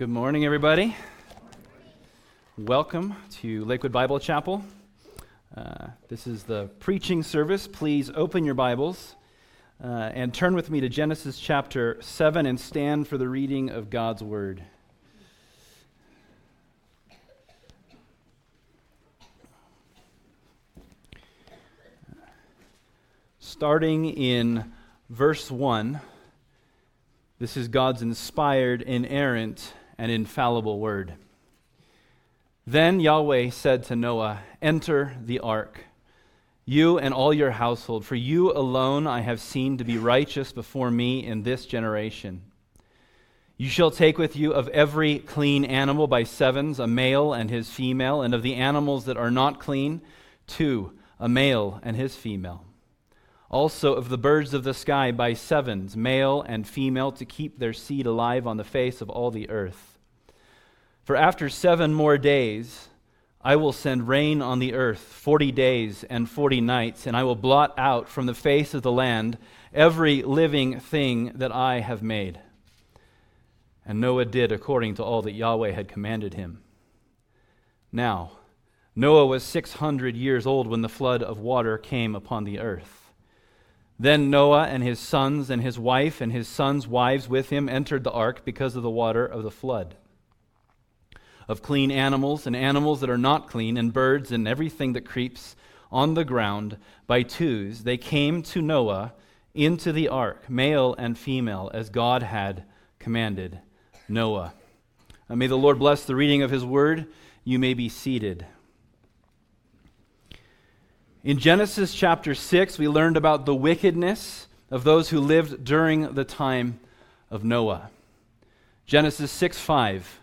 Good morning, everybody. Welcome to Lakewood Bible Chapel. Uh, this is the preaching service. Please open your Bibles uh, and turn with me to Genesis chapter 7 and stand for the reading of God's Word. Starting in verse 1, this is God's inspired, inerrant, and infallible word. Then Yahweh said to Noah, Enter the ark, you and all your household, for you alone I have seen to be righteous before me in this generation. You shall take with you of every clean animal by sevens, a male and his female, and of the animals that are not clean, two, a male and his female. Also of the birds of the sky by sevens, male and female, to keep their seed alive on the face of all the earth. For after seven more days, I will send rain on the earth forty days and forty nights, and I will blot out from the face of the land every living thing that I have made. And Noah did according to all that Yahweh had commanded him. Now, Noah was 600 years old when the flood of water came upon the earth. Then Noah and his sons and his wife and his sons' wives with him entered the ark because of the water of the flood of clean animals and animals that are not clean, and birds and everything that creeps on the ground by twos, they came to Noah into the ark, male and female, as God had commanded Noah. And may the Lord bless the reading of his word. You may be seated. In Genesis chapter 6, we learned about the wickedness of those who lived during the time of Noah. Genesis 6 5.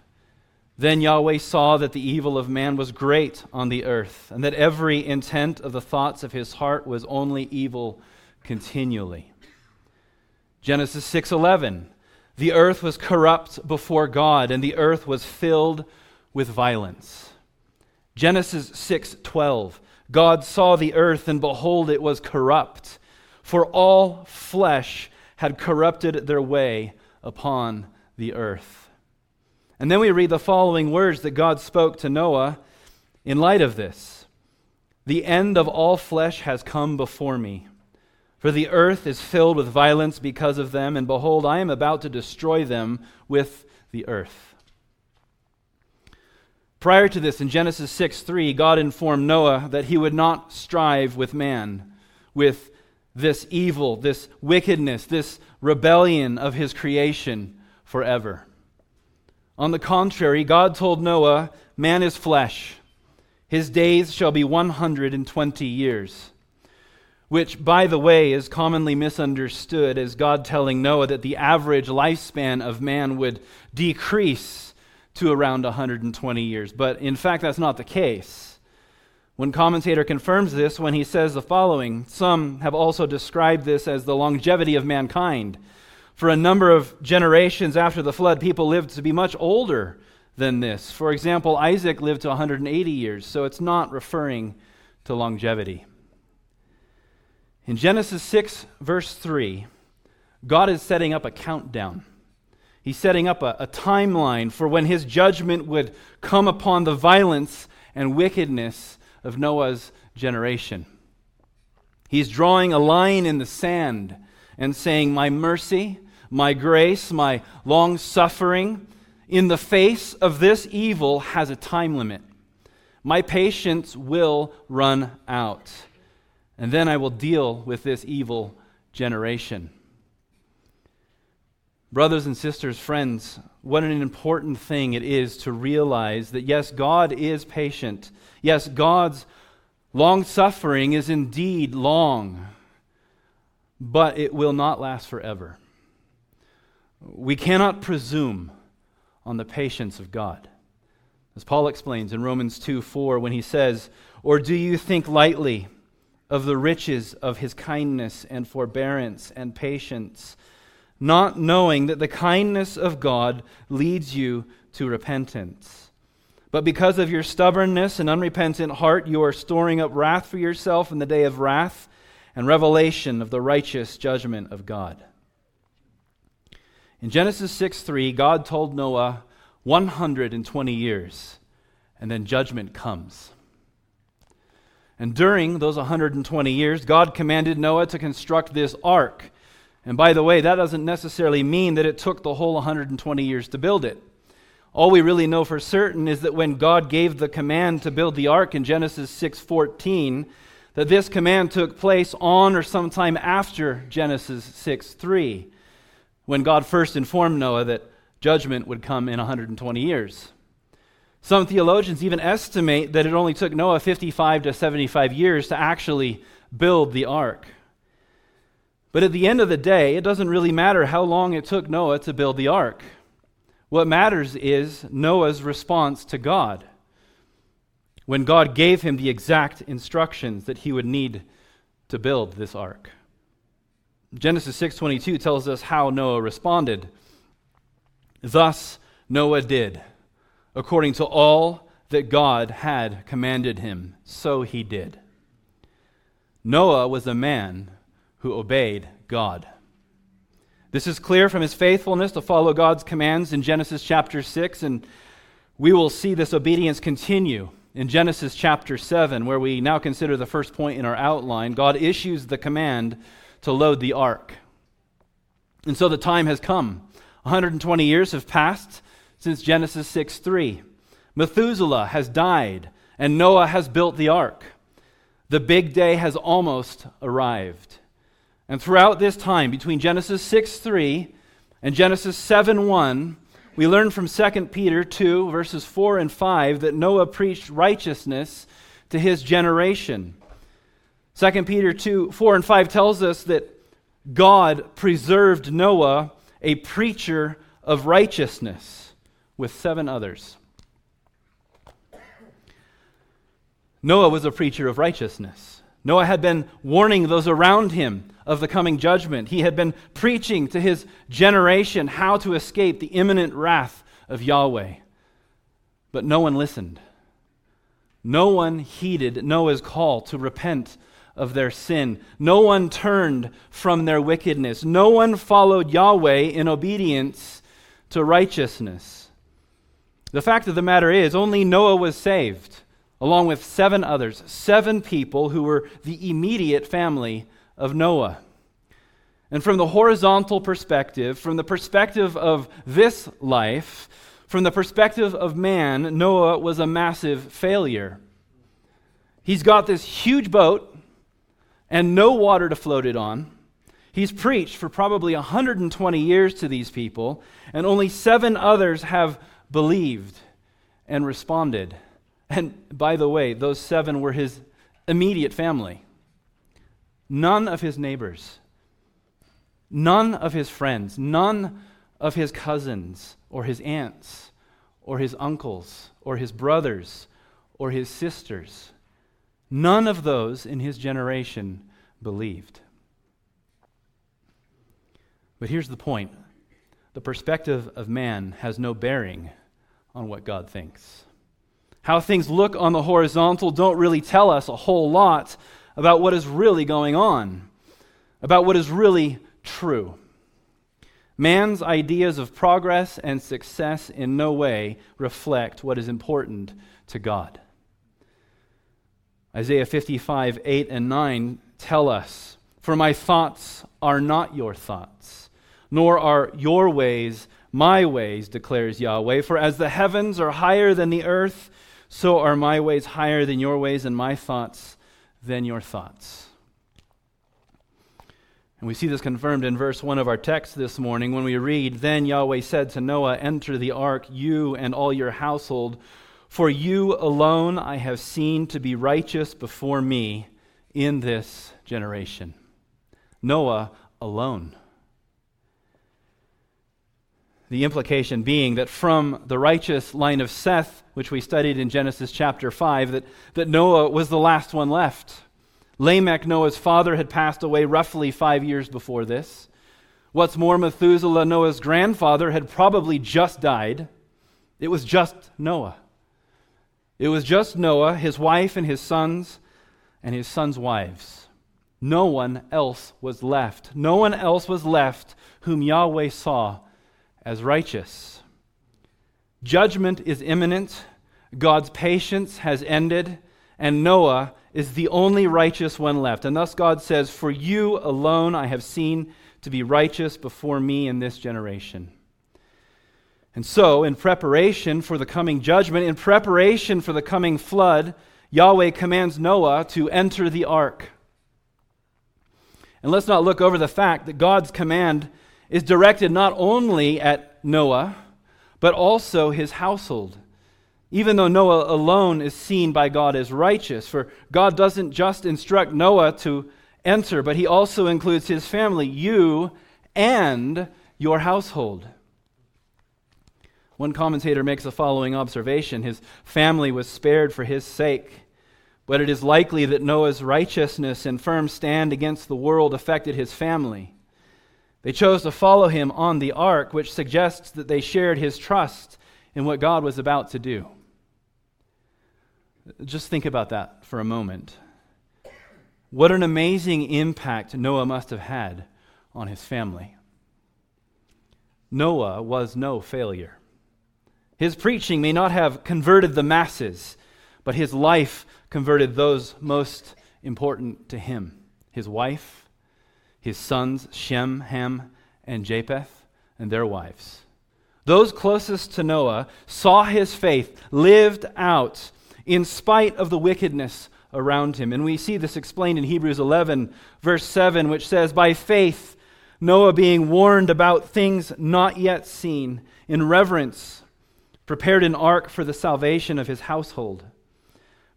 Then Yahweh saw that the evil of man was great on the earth, and that every intent of the thoughts of his heart was only evil continually. Genesis 6:11 The earth was corrupt before God, and the earth was filled with violence. Genesis 6:12 God saw the earth, and behold, it was corrupt, for all flesh had corrupted their way upon the earth. And then we read the following words that God spoke to Noah in light of this The end of all flesh has come before me. For the earth is filled with violence because of them, and behold, I am about to destroy them with the earth. Prior to this, in Genesis 6 3, God informed Noah that he would not strive with man, with this evil, this wickedness, this rebellion of his creation forever. On the contrary, God told Noah, Man is flesh. His days shall be 120 years. Which, by the way, is commonly misunderstood as God telling Noah that the average lifespan of man would decrease to around 120 years. But in fact, that's not the case. One commentator confirms this when he says the following Some have also described this as the longevity of mankind for a number of generations after the flood, people lived to be much older than this. For example, Isaac lived to 180 years, so it's not referring to longevity. In Genesis 6, verse 3, God is setting up a countdown. He's setting up a, a, timeline for when his judgment would come upon the violence and wickedness of Noah's generation. He's drawing a line in the sand and saying, My mercy my grace, my long suffering in the face of this evil has a time limit. My patience will run out. And then I will deal with this evil generation. Brothers and sisters, friends, what an important thing it is to realize that yes, God is patient. Yes, God's long suffering is indeed long, but it will not last forever. We cannot presume on the patience of God. As Paul explains in Romans 2 4, when he says, Or do you think lightly of the riches of his kindness and forbearance and patience, not knowing that the kindness of God leads you to repentance? But because of your stubbornness and unrepentant heart, you are storing up wrath for yourself in the day of wrath and revelation of the righteous judgment of God. In Genesis 6 3, God told Noah 120 years, and then judgment comes. And during those 120 years, God commanded Noah to construct this ark. And by the way, that doesn't necessarily mean that it took the whole 120 years to build it. All we really know for certain is that when God gave the command to build the ark in Genesis 6:14, that this command took place on or sometime after Genesis 6:3, when God first informed Noah that judgment would come in 120 years. Some theologians even estimate that it only took Noah 55 to 75 years to actually build the ark. But at the end of the day, it doesn't really matter how long it took Noah to build the ark. What matters is Noah's response to God. When God gave him the exact instructions that he would need to build this ark. Genesis 6:22 tells us how Noah responded. Thus Noah did according to all that God had commanded him, so he did. Noah was a man who obeyed God. This is clear from his faithfulness to follow God's commands in Genesis chapter 6, and we will see this obedience continue in Genesis chapter 7, where we now consider the first point in our outline. God issues the command to load the ark. And so the time has come. 120 years have passed since Genesis 6 3. Methuselah has died, and Noah has built the ark. The big day has almost arrived. And throughout this time, between Genesis 6 3 and Genesis 7 1, we learn from 2 Peter 2, verses 4 and 5, that Noah preached righteousness to his generation. 2 Peter 2, 4 and 5 tells us that God preserved Noah, a preacher of righteousness with seven others. Noah was a preacher of righteousness. Noah had been warning those around him of the coming judgment. He had been preaching to his generation how to escape the imminent wrath of Yahweh. But no one listened. No one heeded Noah's call to repent of their sin. No one turned from their wickedness. No one followed Yahweh in obedience to righteousness. The fact of the matter is, only Noah was saved, along with seven others, seven people who were the immediate family of Noah. And from the horizontal perspective, from the perspective of this life, from the perspective of man, Noah was a massive failure. He's got this huge boat and no water to float it on. He's preached for probably 120 years to these people, and only seven others have believed and responded. And by the way, those seven were his immediate family. None of his neighbors, none of his friends, none of his cousins or his aunts or his uncles or his brothers or his sisters. None of those in his generation believed. But here's the point the perspective of man has no bearing on what God thinks. How things look on the horizontal don't really tell us a whole lot about what is really going on, about what is really true. Man's ideas of progress and success in no way reflect what is important to God. Isaiah 55, 8 and 9 tell us, For my thoughts are not your thoughts nor are your ways my ways, declares Yahweh. For as the heavens are higher than the earth, so are my ways higher than your ways, and my thoughts than your thoughts. And we see this confirmed in verse 1 of our text this morning when we read Then Yahweh said to Noah, Enter the ark, you and all your household, for you alone I have seen to be righteous before me in this generation. Noah alone. The implication being that from the righteous line of Seth, which we studied in Genesis chapter 5, that, that Noah was the last one left. Lamech, Noah's father, had passed away roughly five years before this. What's more, Methuselah, Noah's grandfather, had probably just died. It was just Noah. It was just Noah, his wife, and his sons, and his sons' wives. No one else was left. No one else was left whom Yahweh saw as righteous. Judgment is imminent, God's patience has ended, and Noah is the only righteous one left. And thus God says, For you alone I have seen to be righteous before me in this generation. And so, in preparation for the coming judgment, in preparation for the coming flood, Yahweh commands Noah to enter the ark. And let's not look over the fact that God's command is directed not only at Noah, but also his household. Even though Noah alone is seen by God as righteous, for God doesn't just instruct Noah to enter, but he also includes his family, you and your household. One commentator makes the following observation His family was spared for his sake, but it is likely that Noah's righteousness and firm stand against the world affected his family. They chose to follow him on the ark, which suggests that they shared his trust in what God was about to do. Just think about that for a moment. What an amazing impact Noah must have had on his family. Noah was no failure. His preaching may not have converted the masses, but his life converted those most important to him his wife, his sons, Shem, Ham, and Japheth, and their wives. Those closest to Noah saw his faith lived out in spite of the wickedness around him. And we see this explained in Hebrews 11, verse 7, which says, By faith, Noah, being warned about things not yet seen, in reverence, prepared an ark for the salvation of his household,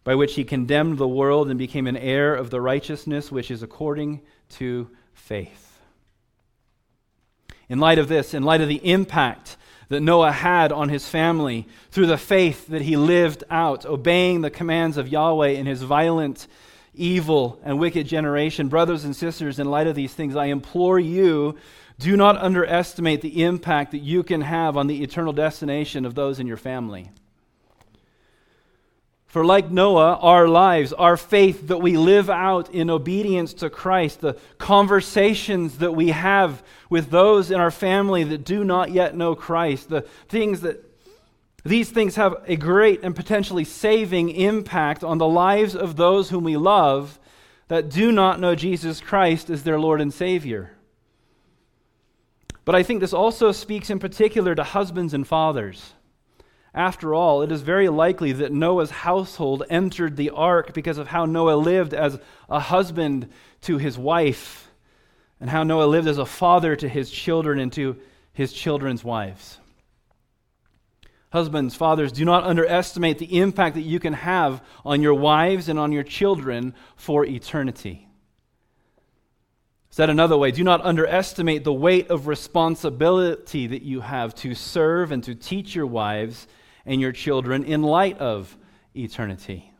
by which he condemned the world and became an heir of the righteousness which is according to faith. In light of this, in light of the impact that Noah had on his family through the faith that he lived out, obeying the commands of Yahweh in his violent, evil, and wicked generation. Brothers and sisters, in light of these things, I implore you do not underestimate the impact that you can have on the eternal destination of those in your family. For, like Noah, our lives, our faith that we live out in obedience to Christ, the conversations that we have with those in our family that do not yet know Christ, the things that these things have a great and potentially saving impact on the lives of those whom we love that do not know Jesus Christ as their Lord and Savior. But I think this also speaks in particular to husbands and fathers. After all, it is very likely that Noah's household entered the ark because of how Noah lived as a husband to his wife, and how Noah lived as a father to his children and to his children's wives. Husbands, fathers, do not underestimate the impact that you can have on your wives and on your children for eternity. Said another way, do not underestimate the weight of responsibility that you have to serve and to teach your wives and your children in light of eternity.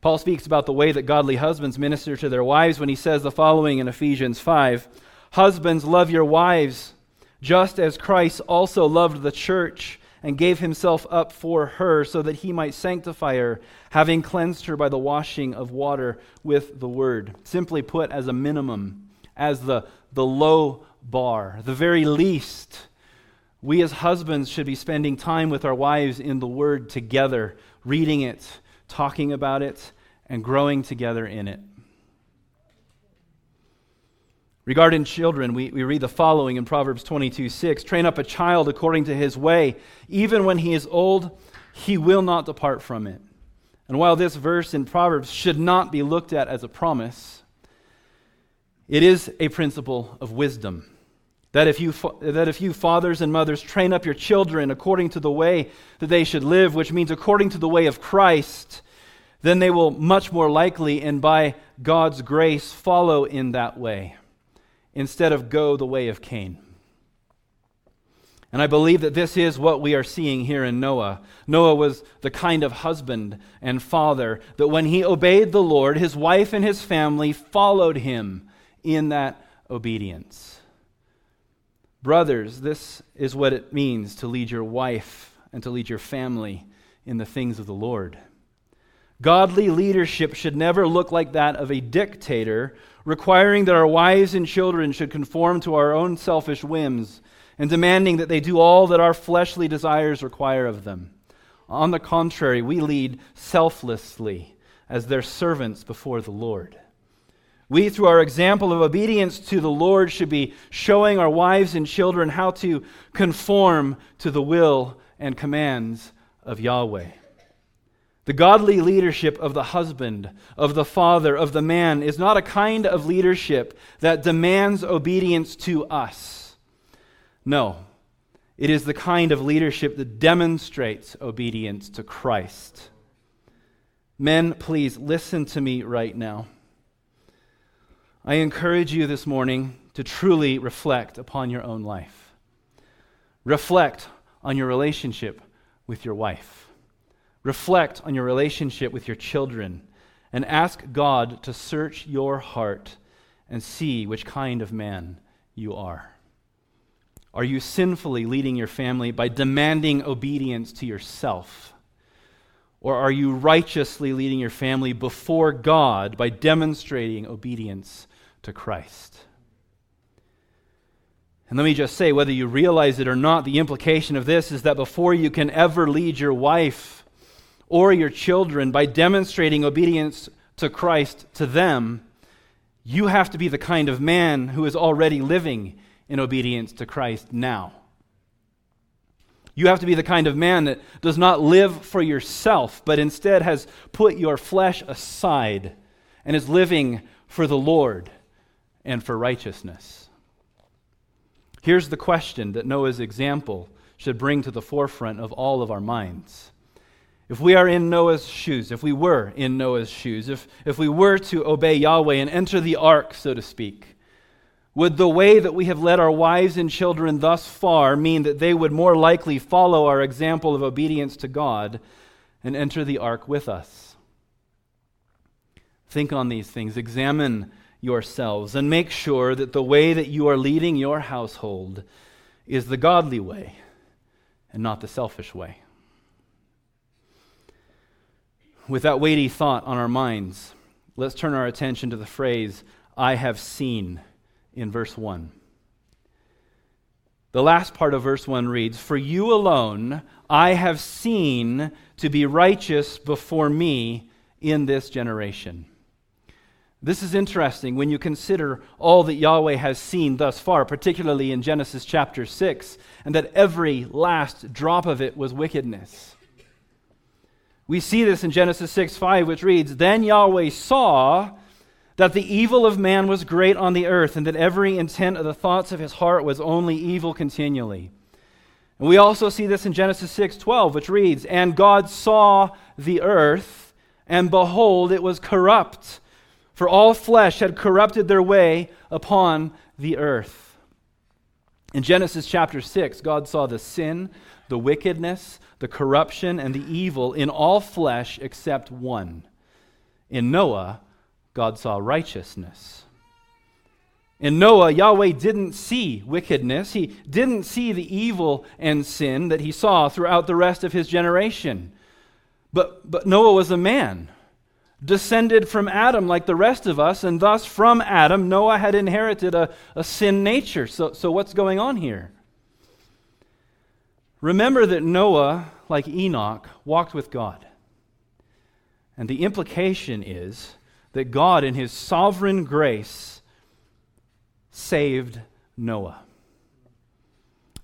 Paul speaks about the way that godly husbands minister to their wives when he says the following in Ephesians 5 Husbands, love your wives, just as Christ also loved the church and gave himself up for her, so that he might sanctify her, having cleansed her by the washing of water with the word. Simply put, as a minimum, as the, the low bar, the very least we as husbands should be spending time with our wives in the Word together, reading it, talking about it, and growing together in it. Regarding children, we, we read the following in Proverbs 22 6 Train up a child according to his way. Even when he is old, he will not depart from it. And while this verse in Proverbs should not be looked at as a promise, it is a principle of wisdom. That if, you, that if you fathers and mothers train up your children according to the way that they should live, which means according to the way of Christ, then they will much more likely and by God's grace follow in that way instead of go the way of Cain. And I believe that this is what we are seeing here in Noah. Noah was the kind of husband and father that when he obeyed the Lord, his wife and his family followed him in that obedience. Brothers, this is what it means to lead your wife and to lead your family in the things of the Lord. Godly leadership should never look like that of a dictator, requiring that our wives and children should conform to our own selfish whims and demanding that they do all that our fleshly desires require of them. On the contrary, we lead selflessly as their servants before the Lord. We, through our example of obedience to the Lord, should be showing our wives and children how to conform to the will and commands of Yahweh. The godly leadership of the husband, of the father, of the man is not a kind of leadership that demands obedience to us. No, it is the kind of leadership that demonstrates obedience to Christ. Men, please listen to me right now. I encourage you this morning to truly reflect upon your own life. Reflect on your relationship with your wife. Reflect on your relationship with your children and ask God to search your heart and see which kind of man you are. Are you sinfully leading your family by demanding obedience to yourself? Or are you righteously leading your family before God by demonstrating obedience to Christ? And let me just say, whether you realize it or not, the implication of this is that before you can ever lead your wife or your children by demonstrating obedience to Christ to them, you have to be the kind of man who is already living in obedience to Christ now. You have to be the kind of man that does not live for yourself, but instead has put your flesh aside and is living for the Lord and for righteousness. Here's the question that Noah's example should bring to the forefront of all of our minds if we are in Noah's shoes, if we were in Noah's shoes, if, if we were to obey Yahweh and enter the ark, so to speak, would the way that we have led our wives and children thus far mean that they would more likely follow our example of obedience to God and enter the ark with us? Think on these things, examine yourselves, and make sure that the way that you are leading your household is the godly way and not the selfish way with that weighty thought on our minds, let's turn our attention to the phrase, I have seen, in verse 1. The last part of verse 1 reads, For you alone I have seen to be righteous before me in this generation. This is interesting when you consider all that Yahweh has seen thus far, particularly in Genesis chapter 6, and that every last drop of it was wickedness. We see this in Genesis 6 5, which reads Then Yahweh saw that the evil of man was great on the earth, and that every intent of the thoughts of his heart was only evil continually. And we also see this in Genesis 6 12, which reads, And God saw the earth, and behold, it was corrupt, for all flesh had corrupted their way upon the earth. In Genesis chapter 6, God saw the sin, the wickedness, the corruption, and the evil in all flesh except one. In Noah, God saw righteousness. In Noah, Yahweh didn't see wickedness. He didn't see the evil and sin that he saw throughout the rest of his generation. But, but Noah was a man, descended from Adam like the rest of us, and thus from Adam, Noah had inherited a, a sin nature. So, so what's going on here? Remember that Noah, like Enoch, walked with God. And the implication is that God, in his sovereign grace, saved Noah.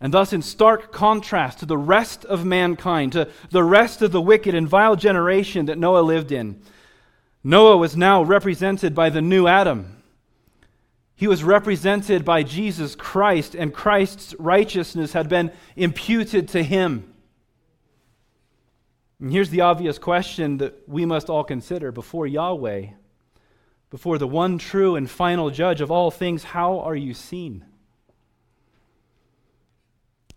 And thus, in stark contrast to the rest of mankind, to the rest of the wicked and vile generation that Noah lived in, Noah was now represented by the new Adam he was represented by Jesus Christ, and Christ's righteousness had been imputed to him. And here's the obvious question that we must all consider before Yahweh, before the one true and final judge of all things how are you seen?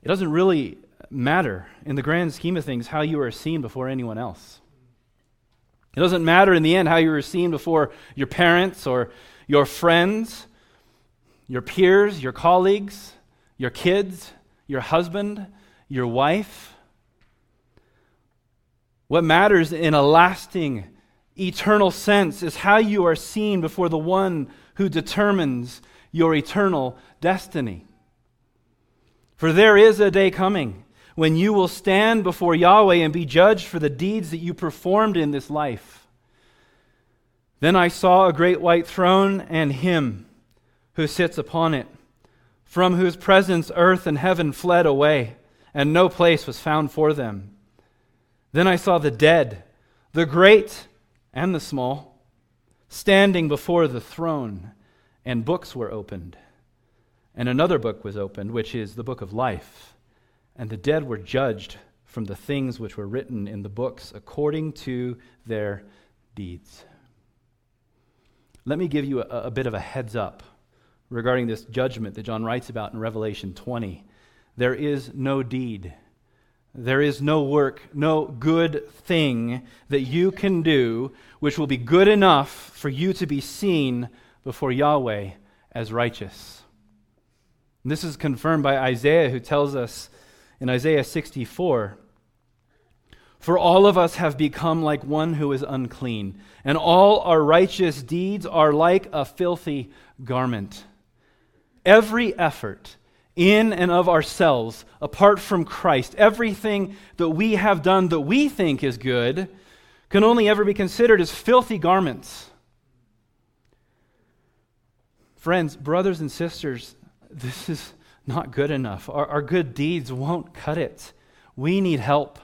It doesn't really matter in the grand scheme of things how you are seen before anyone else. It doesn't matter in the end how you are seen before your parents or your friends your peers, your colleagues, your kids, your husband, your wife. What matters in a lasting, eternal sense is how you are seen before the one who determines your eternal destiny. For there is a day coming when you will stand before Yahweh and be judged for the deeds that you performed in this life. Then I saw a great white throne and him who sits upon it, from whose presence earth and heaven fled away, and no place was found for them. Then I saw the dead, the great and the small, standing before the throne, and books were opened. And another book was opened, which is the book of life and the dead were judged from the things which were written in the books according to their deeds. Let me give you a, a, bit of a heads up regarding this judgment that John writes about in Revelation 20. There is no deed, there is no work, no good thing that you can do which will be good enough for you to be seen before Yahweh as righteous. And this is confirmed by Isaiah, who tells us in Isaiah 64 For all of us have become like one who is unclean, and all our righteous deeds are like a filthy garment. Every effort in and of ourselves, apart from Christ, everything that we have done that we think is good, can only ever be considered as filthy garments. Friends, brothers and sisters, this is not good enough. Our, our good deeds won't cut it. We need help.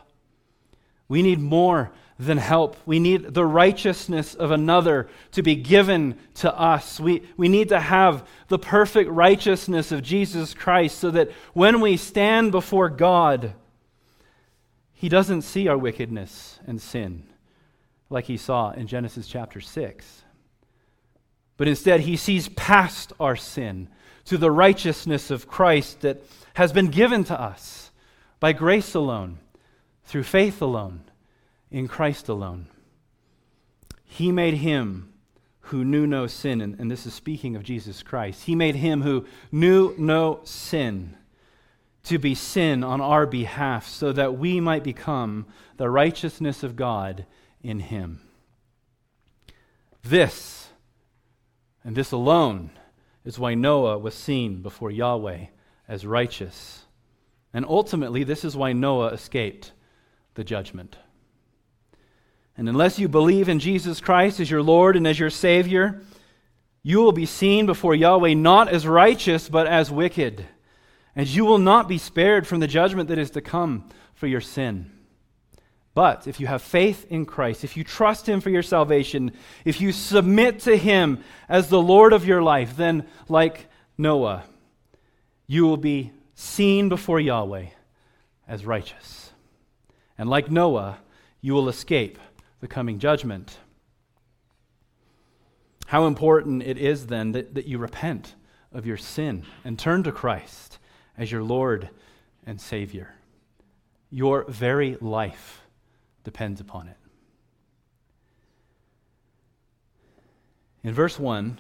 We need more than help. We need the righteousness of another to be given to us. We, we need to have the perfect righteousness of Jesus Christ so that when we stand before God, He doesn't see our wickedness and sin like He saw in Genesis chapter 6. But instead, He sees past our sin to the righteousness of Christ that has been given to us by grace alone, through faith alone, in Christ alone. He made him who knew no sin, and, and, this is speaking of Jesus Christ. He made him who knew no sin to be sin on our behalf, so that we might become the righteousness of God in him. This, and this alone, is why Noah was seen before Yahweh as righteous. And ultimately, this is why Noah escaped the judgment. And unless you believe in Jesus Christ as your Lord and as your Savior, you will be seen before Yahweh not as righteous, but as wicked. And you will not be spared from the judgment that is to come for your sin. But if you have faith in Christ, if you trust Him for your salvation, if you submit to Him as the Lord of your life, then, like Noah, you will be seen before Yahweh as righteous. And like Noah, you will escape the coming judgment. How important it is then that, that you repent of your sin and turn to Christ as your Lord and Savior. Your very life depends upon it. In verse 1,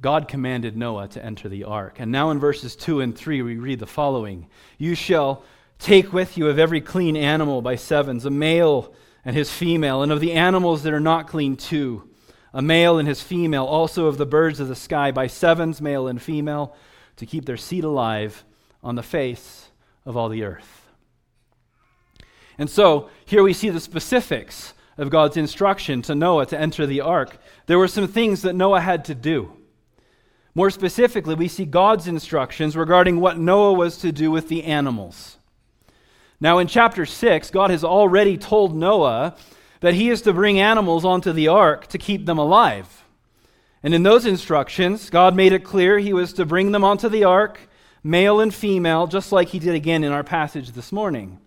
God commanded Noah to enter the ark. And now in verses 2 and 3, we read the following You shall take with you of every clean animal by sevens, a male and his female, and of the animals that are not clean, two, a male and his female, also of the birds of the sky by sevens, male and female, to keep their seed alive on the face of all the earth. And so here we see the specifics of God's instruction to Noah to enter the ark. There were some things that Noah had to do. More specifically, we see God's instructions regarding what Noah was to do with the animals. Now, in chapter 6, God has already told Noah that he is to bring animals onto the ark to keep them alive. And in those instructions, God made it clear he was to bring them onto the ark, male and female, just like he did again in our passage this morning.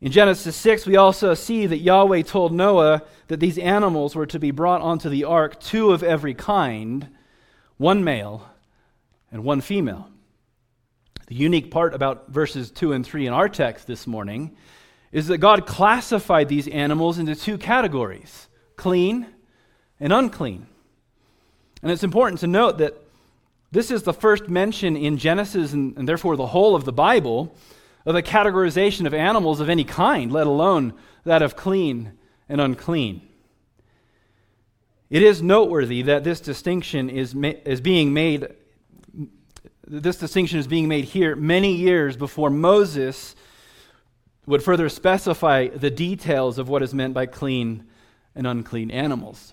In Genesis 6, we also see that Yahweh told Noah that these animals were to be brought onto the ark, two of every kind, one male and one female. The unique part about verses 2 and 3 in our text this morning is that God classified these animals into two categories clean and unclean. And it's important to note that this is the first mention in Genesis and, and therefore the whole of the Bible of a categorization of animals of any kind, let alone that of clean and unclean. It is noteworthy that this distinction is, ma- is being made This distinction is being made here many years before Moses would further specify the details of what is meant by clean and unclean animals.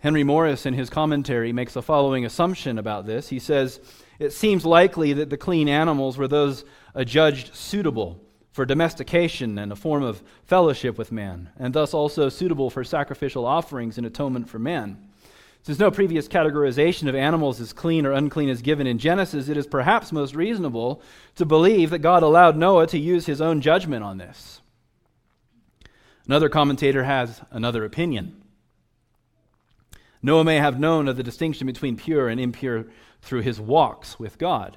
Henry Morris, in his commentary, makes the following assumption about this. He says, It seems likely that the clean animals were those adjudged suitable for domestication and a form of fellowship with man, and thus also suitable for sacrificial offerings and atonement for man. Since no previous categorization of animals as clean or unclean is given in Genesis, it is perhaps most reasonable to believe that God allowed Noah to use his own judgment on this. Another commentator has another opinion. Noah may have known of the distinction between pure and impure through his walks with God.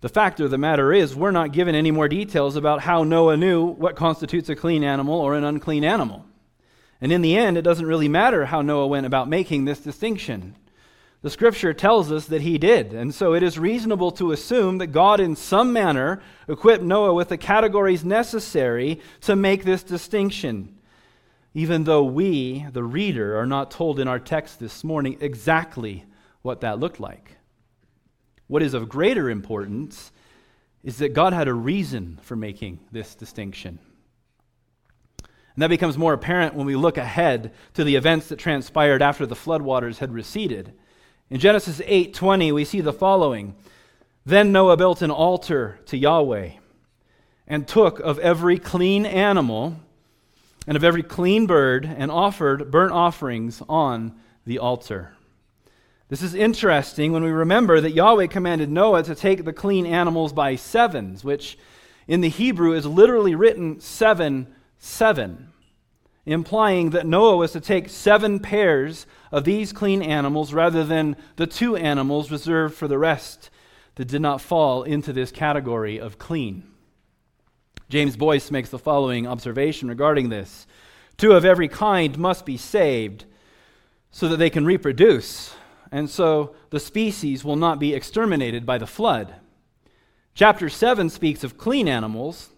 The fact of the matter is, we're not given any more details about how Noah knew what constitutes a clean animal or an unclean animal. And in the end, it doesn't really matter how Noah went about making this distinction. The scripture tells us that he did, and so it is reasonable to assume that God, in some manner, equipped Noah with the categories necessary to make this distinction, even though we, the reader, are not told in our text this morning exactly what that looked like. What is of greater importance is that God had a reason for making this distinction. And that becomes more apparent when we look ahead to the events that transpired after the floodwaters had receded. In Genesis 8:20 we see the following: Then Noah built an altar to Yahweh and took of every clean animal and of every clean bird and offered burnt offerings on the altar. This is interesting when we remember that Yahweh commanded Noah to take the clean animals by sevens, which in the Hebrew is literally written seven seven, implying that Noah was to take seven pairs of these clean animals rather than the two animals reserved for the rest that did not fall into this category of clean. James Boice makes the following observation regarding this Two of every kind must be saved so that they can reproduce, and so the species will not be exterminated by the flood. Chapter 7 speaks of clean animals,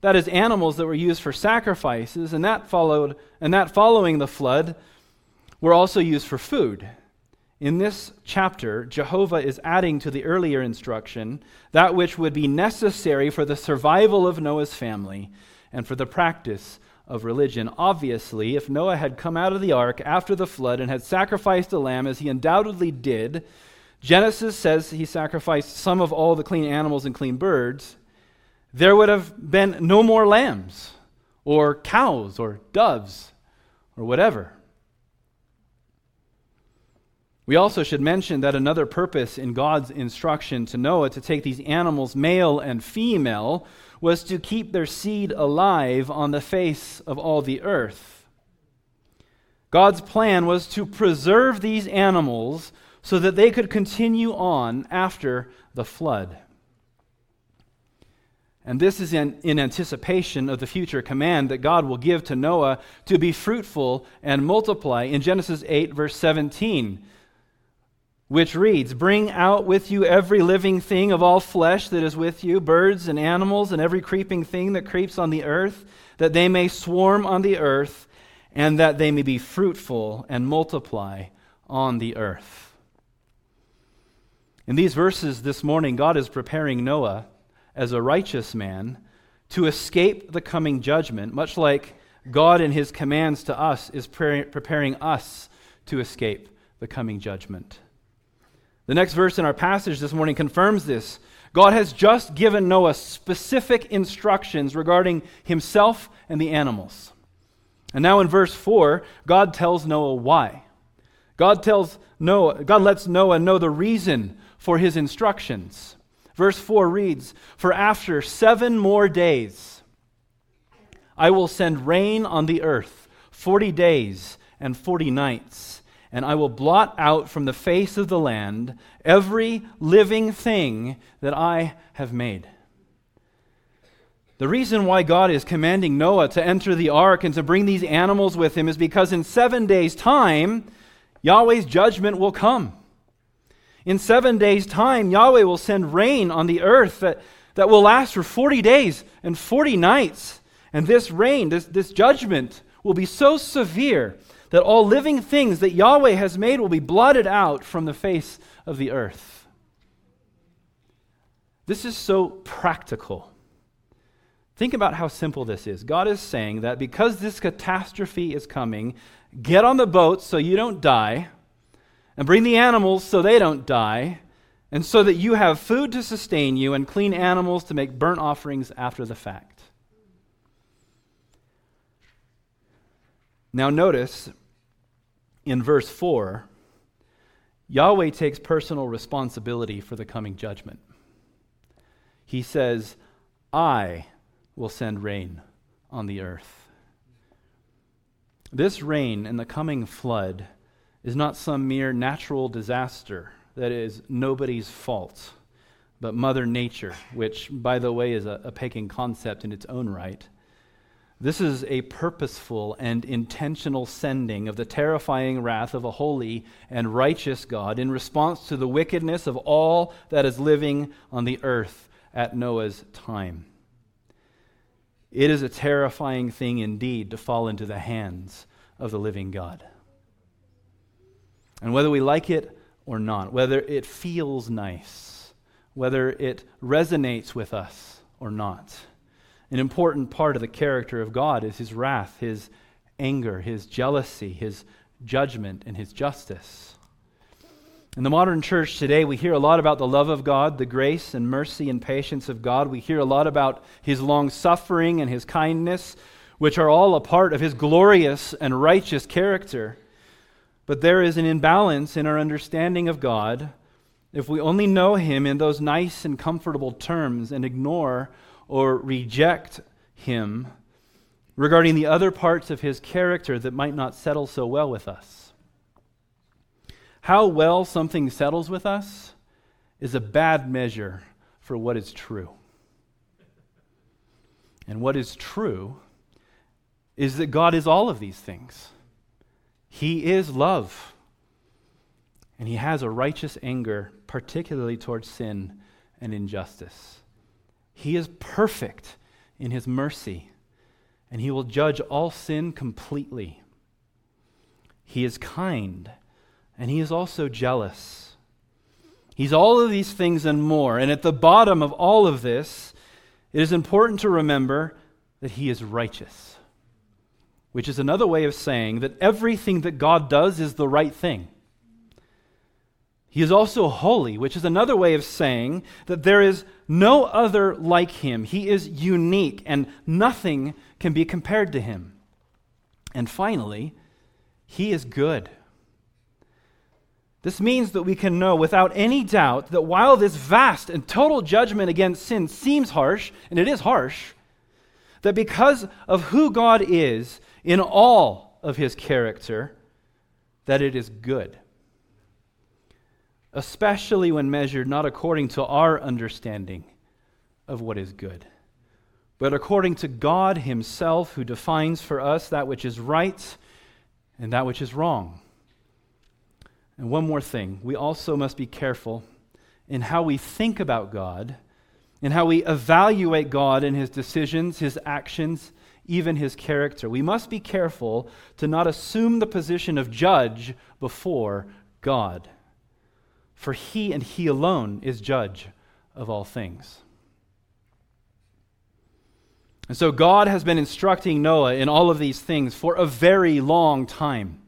that is, animals that were used for sacrifices, and that followed, and that following the flood were also used for food. In this chapter, Jehovah is adding to the earlier instruction that which would be necessary for the survival of Noah's family and for the practice of religion. Obviously, if Noah had come out of the ark after the flood and had sacrificed a lamb, as he undoubtedly did, Genesis says he sacrificed some of all the clean animals and clean birds there would have been no more lambs or cows or doves or whatever. We also should mention that another purpose in God's instruction to Noah to take these animals, male and female, was to keep their seed alive on the face of all the earth. God's plan was to preserve these animals so that they could continue on after the flood. And this is in, in, anticipation of the future command that God will give to Noah to be fruitful and multiply in Genesis 8, verse 17, which reads Bring out with you every living thing of all flesh that is with you, birds and animals, and every creeping thing that creeps on the earth, that they may swarm on the earth, and that they may be fruitful and multiply on the earth. In these verses this morning, God is preparing Noah as a righteous man to escape the coming judgment, much like God in his commands to us is pre- preparing us to escape the coming judgment. The next verse in our passage this morning confirms this. God has just given Noah specific instructions regarding himself and the animals. And now in verse 4, God tells Noah why. God tells Noah, God lets Noah know the reason for his instructions. Verse 4 reads For after seven more days, I will send rain on the earth, 40 days and 40 nights, and I will blot out from the face of the land every living thing that I have made. The reason why God is commanding Noah to enter the ark and to bring these animals with him is because in seven days' time, Yahweh's judgment will come. In seven days' time, Yahweh will send rain on the earth that, that will last for 40 days and 40 nights. And this rain, this, this judgment, will be so severe that all living things that Yahweh has made will be blotted out from the face of the earth. This is so practical. Think about how simple this is. God is saying that because this catastrophe is coming, get on the boat so you don't die, and bring the animals so they don't die, and so that you have food to sustain you and clean animals to make burnt offerings after the fact. Now, notice in verse 4, Yahweh takes personal responsibility for the coming judgment. He says, I will send rain on the earth. This rain and the coming flood is not some mere natural disaster that is nobody's fault, but Mother Nature, which, by the way, is a, a pagan concept in its own right. This is a purposeful and intentional sending of the terrifying wrath of a holy and righteous God in response to the wickedness of all that is living on the earth at Noah's time. It is a terrifying thing indeed to fall into the hands of the living God. And whether we like it or not, whether it feels nice, whether it resonates with us or not, an important part of the character of God is his wrath, his anger, his jealousy, his judgment, and his justice. In the modern church today, we hear a lot about the love of God, the grace and mercy and patience of God. We hear a lot about his long suffering and his kindness, which are all a part of his glorious and righteous character. But there is an imbalance in our understanding of God if we only know him in those nice and comfortable terms and ignore or reject him regarding the other parts of his character that might not settle so well with us. How well something settles with us is a bad measure for what is true. And what is true is that God is all of these things. He is love. And He has a righteous anger, particularly towards sin and injustice. He is perfect in His mercy, and He will judge all sin completely. He is kind and he is also jealous. He's all of these things and more. And at the bottom of all of this, it is important to remember that he is righteous, which is another way of saying that everything that God does is the right thing. He is also holy, which is another way of saying that there is no other like him. He is unique, and nothing can be compared to him. And finally, he is good. This means that we can know without any doubt that while this vast and total judgment against sin seems harsh, and it is harsh, that because of who God is in all of his character, that it is good. Especially when measured not according to our understanding of what is good, but according to God himself, who defines for us that which is right and that which is wrong. And one more thing we also must be careful in how we think about God, in how we evaluate God and his decisions, his actions, even his character. We must be careful to not assume the position of judge before God, for he and he alone is judge of all things. And so God has been instructing Noah in all of these things for a very long time.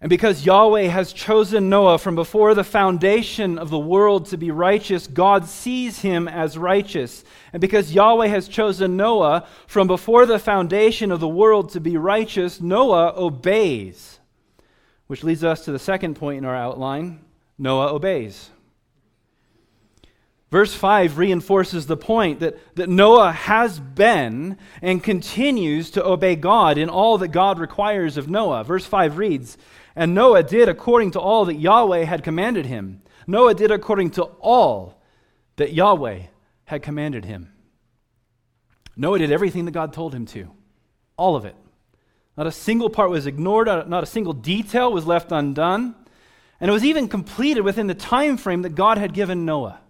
And because Yahweh has chosen Noah from before the foundation of the world to be righteous, God sees him as righteous. And because Yahweh has chosen Noah from before the foundation of the world to be righteous, Noah obeys. Which leads us to the second point in our outline Noah obeys. Verse 5 reinforces the point that, that Noah has been and continues to obey God in all that God requires of Noah. Verse 5 reads, and Noah did according to all that Yahweh had commanded him. Noah did according to all that Yahweh had commanded him. Noah did everything that God told him to, all of it. Not a single part was ignored, not a single detail was left undone. And it was even completed within the time frame that God had given Noah.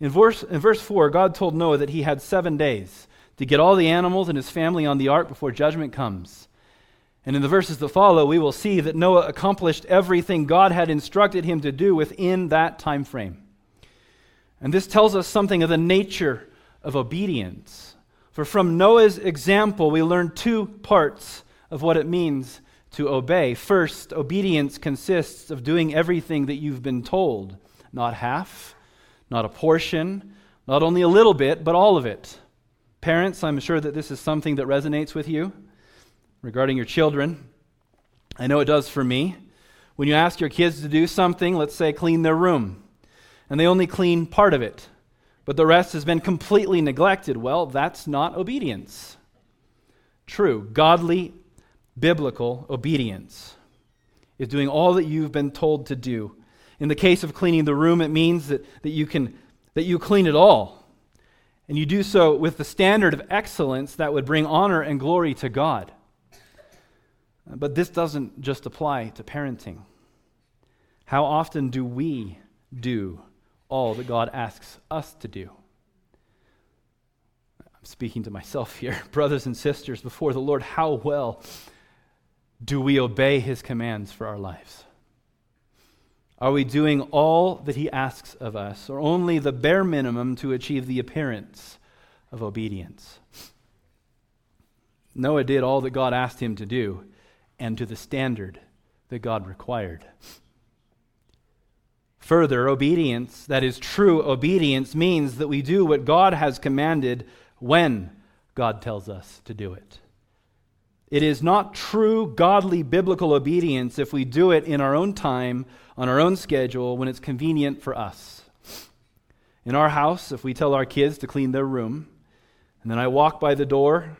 In verse, in verse 4, God told Noah that he had seven days to get all the animals and his family on the ark before judgment comes. And in the verses that follow, we will see that Noah accomplished everything God had instructed him to do within that time frame. And this tells us something of the nature of obedience. For from Noah's example, we learn two parts of what it means to obey. First, obedience consists of doing everything that you've been told, not half, not a portion, not only a little bit, but all of it. Parents, I'm sure that this is something that resonates with you regarding your children. I know it does for me. When you ask your kids to do something, let's say clean their room, and they only clean part of it, but the rest has been completely neglected, well, that's not obedience. True, godly biblical obedience is doing all that you've been told to do. In the case of cleaning the room, it means that, that, you, can, that you clean it all. And you do so with the standard of excellence that would bring honor and glory to God. But this doesn't just apply to parenting. How often do we do all that God asks us to do? I'm speaking to myself here. Brothers and sisters, before the Lord, how well do we obey his commands for our lives? Are we doing all that he asks of us, or only the bare minimum to achieve the appearance of obedience? Noah did all that God asked him to do, and to the standard that God required. Further, obedience, that is true obedience, means that we do what God has commanded when God tells us to do it. It is not true, godly, biblical obedience if we do it in our own time, on our own schedule, when it's convenient for us. In our house, if we tell our kids to clean their room, and then I walk by the door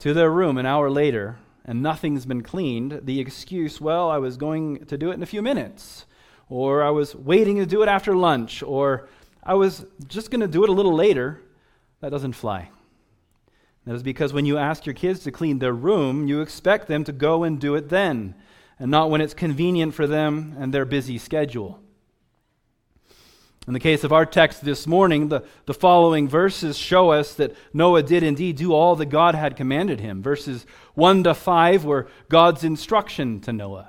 to their room an hour later, and nothing's been cleaned, the excuse, well, I was going to do it in a few minutes, or I was waiting to do it after lunch, or I was just going to do it a little later, that doesn't fly. That is because when you ask your kids to clean their room, you expect them to go and do it then, and not when it's convenient for them and their busy schedule. In the case of our text this morning, the, the following verses show us that Noah did indeed do all that God had commanded him. Verses 1 to 5 were God's instruction to Noah.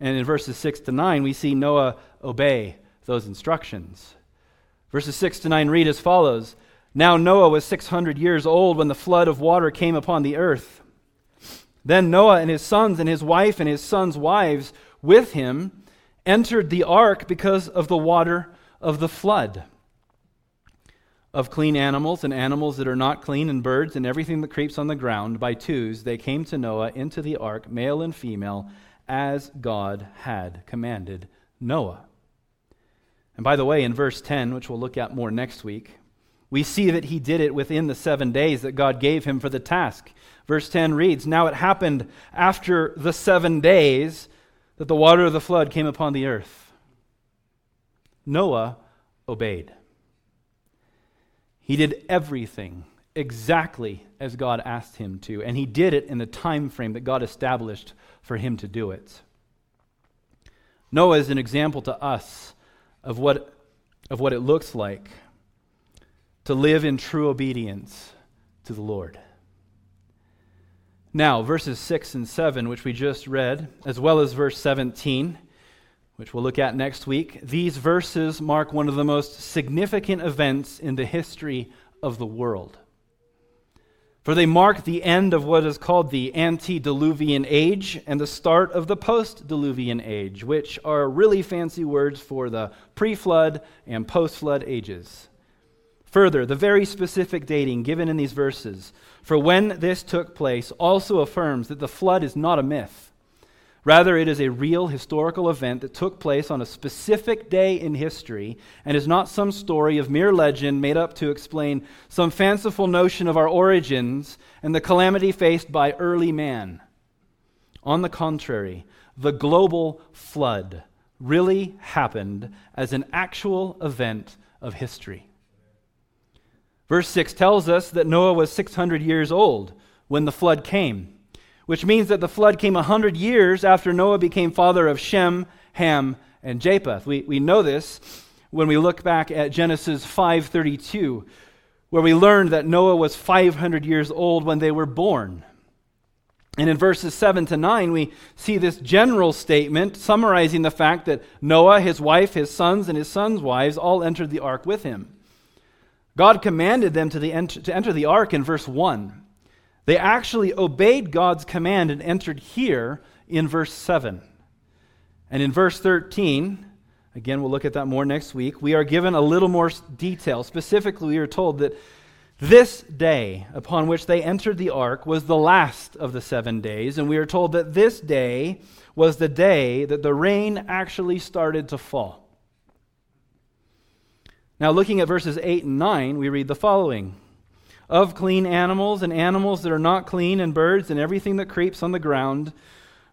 And in verses 6 to 9, we see Noah obey those instructions. Verses 6 to 9 read as follows now Noah was 600 years old when the flood of water came upon the earth. Then Noah and his sons and his wife and his sons' wives with him entered the ark because of the water of the flood. Of clean animals and animals that are not clean, and birds and everything that creeps on the ground, by twos they came to Noah into the ark, male and female, as God had commanded Noah. And by the way, in verse 10, which we'll look at more next week, we see that he did it within the seven days that God gave him for the task. Verse 10 reads Now it happened after the seven days that the water of the flood came upon the earth. Noah obeyed. He did everything exactly as God asked him to, and he did it in the time frame that God established for him to do it. Noah is an example to us of what, of what it looks like to live in true obedience to the Lord. Now, verses 6 and 7, which we just read, as well as verse 17, which we'll look at next week, these verses mark one of the most significant events in the history of the world. For they mark the end of what is called the antediluvian age and the start of the post diluvian age, which are really fancy words for the pre flood and post flood ages. Further, the very specific dating given in these verses for when this took place also affirms that the flood is not a myth. Rather, it is a real historical event that took place on a specific day in history and is not some story of mere legend made up to explain some fanciful notion of our origins and the calamity faced by early man. On the contrary, the global flood really happened as an actual event of history. Verse 6 tells us that Noah was 600 years old when the flood came, which means that the flood came 100 years after Noah became father of Shem, Ham, and Japheth. We, we know this when we look back at Genesis 5:32, where we learned that Noah was 500 years old when they were born. And in verses 7 to 9, we see this general statement summarizing the fact that Noah, his wife, his sons, and his sons' wives all entered the ark with him. God commanded them to, the ent- to enter the ark in verse 1. They actually obeyed God's command and entered here in verse 7. And in verse 13, again, we'll look at that more next week, we are given a little more detail. Specifically, we are told that this day upon which they entered the ark was the last of the seven days, and we are told that this day was the day that the rain actually started to fall. Now, looking at verses 8 and 9, we read the following Of clean animals and animals that are not clean, and birds and everything that creeps on the ground,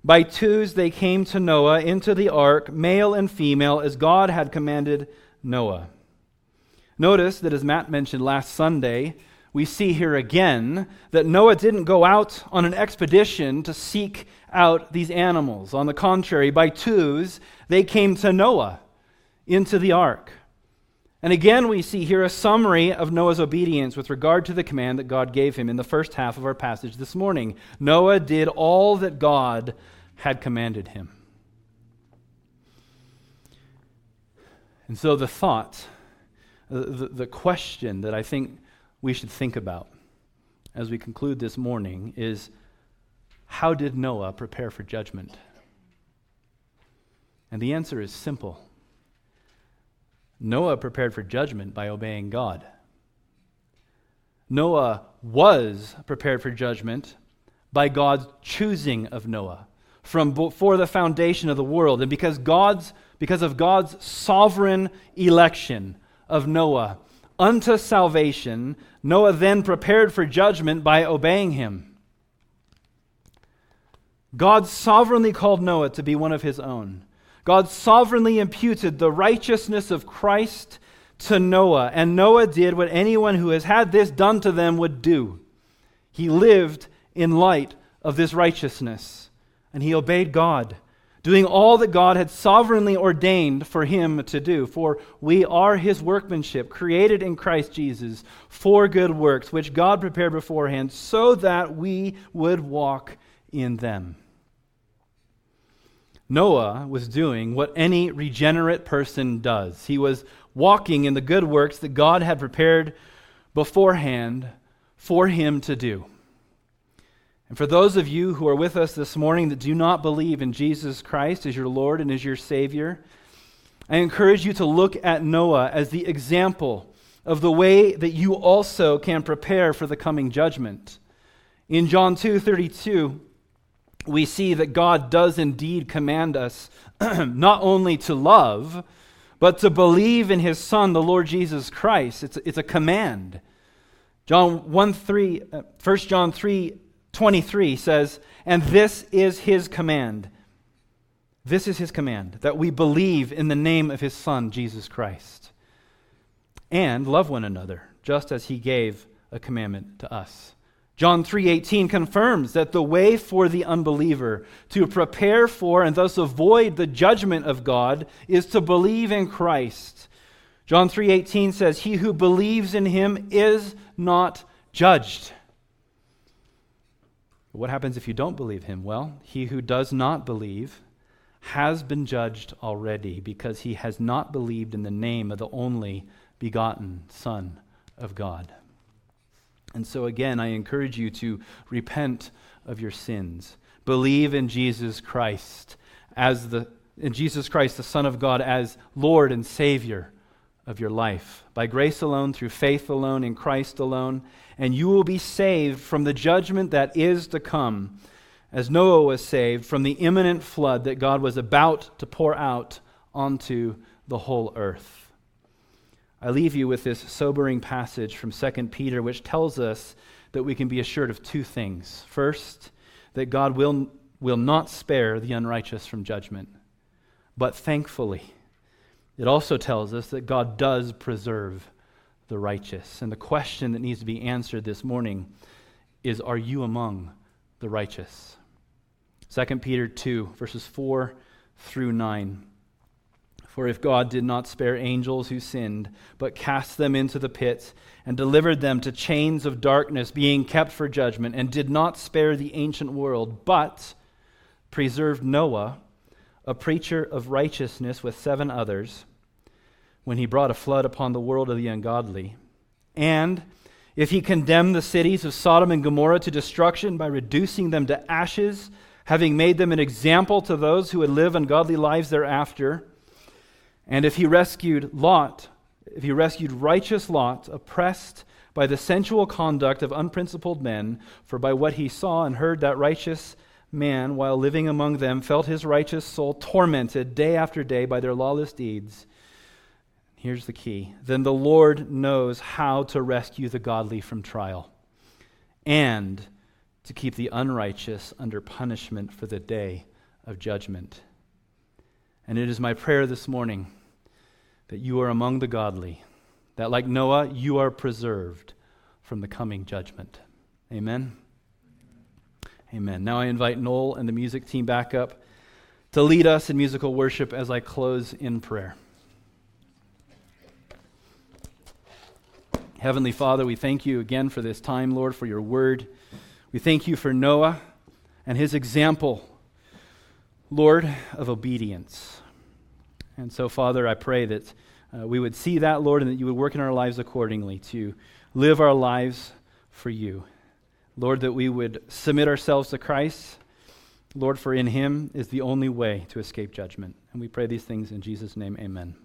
by twos they came to Noah into the ark, male and female, as God had commanded Noah. Notice that as Matt mentioned last Sunday, we see here again that Noah didn't go out on an expedition to seek out these animals. On the contrary, by twos, they came to Noah into the ark. And again, we see here a summary of Noah's obedience with regard to the command that God gave him in the first half of our passage this morning. Noah did all that God had commanded him. And so the thought the, the question that I think we should think about as we conclude this morning is how did Noah prepare for judgment? And the answer is simple Noah prepared for judgment by obeying God. Noah was prepared for judgment by God's choosing of Noah from before the foundation of the world. And because, God's, because of God's sovereign election, of Noah unto salvation, Noah then prepared for judgment by obeying him. God sovereignly called Noah to be one of his own. God sovereignly imputed the righteousness of Christ to Noah, and Noah did what anyone who has had this done to them would do. He lived in light of this righteousness, and he obeyed God doing all that God had sovereignly ordained for him to do. For we are his workmanship, created in Christ Jesus for good works, which God prepared beforehand so that we would walk in them. Noah was doing what any regenerate person does. He was walking in the good works that God had prepared beforehand for him to do. And for those of you who are with us this morning that do not believe in Jesus Christ as your Lord and as your Savior, I encourage you to look at Noah as the example of the way that you also can prepare for the coming judgment. In John 2:32, we see that God does indeed command us not only to love, but to believe in his Son, the Lord Jesus Christ. It's, it's a command. John 1 3, uh, 1 John 3 23 says, And this is his command. This is his command, that we believe in the name of his Son, Jesus Christ, and love one another, just as he gave a commandment to us. John 3:18 confirms that the way for the unbeliever to prepare for and thus avoid the judgment of God is to believe in Christ. John 3:18 says, "He who believes in him is not judged." What happens if you don't believe him? Well, he who does not believe has been judged already because he has not believed in the name of the only begotten Son of God. And so, again, I encourage you to repent of your sins. Believe in Jesus Christ as the in Jesus Christ, the Son of God, as Lord and Savior of your life. By grace alone, through faith alone, in Christ alone, and you will be saved from the judgment that is to come, as Noah was saved from the imminent flood that God was about to pour out onto the whole earth. I leave you with this sobering passage from 2 Peter, which tells us that we can be assured of two things. First, that God will, will not spare the unrighteous from judgment, but thankfully, it also tells us that God does preserve the righteous. And the question that needs to be answered this morning is Are you among the righteous? 2 Peter 2, verses 4 through 9. For if God did not spare angels who sinned, but cast them into the pit, and delivered them to chains of darkness, being kept for judgment, and did not spare the ancient world, but preserved Noah, a preacher of righteousness with seven others, when he brought a flood upon the world of the ungodly, and if he condemned the cities of Sodom and Gomorrah to destruction by reducing them to ashes, having made them an example to those who would live ungodly lives thereafter, and if he rescued Lot, if he rescued righteous Lot, oppressed by the sensual conduct of unprincipled men, for by what he saw and heard that righteous man, while living among them, felt his righteous soul tormented day after day by their lawless deeds. Here's the key. Then the Lord knows how to rescue the godly from trial and to keep the unrighteous under punishment for the day of judgment. And it is my prayer this morning that you are among the godly, that like Noah, you are preserved from the coming judgment. Amen. Amen. Now I invite Noel and the music team back up to lead us in musical worship as I close in prayer. Heavenly Father, we thank you again for this time, Lord, for your word. We thank you for Noah and his example, Lord, of obedience. And so, Father, I pray that uh, we would see that, Lord, and that you would work in our lives accordingly to live our lives for you. Lord, that we would submit ourselves to Christ. Lord, for in him is the only way to escape judgment. And we pray these things in Jesus' name. Amen.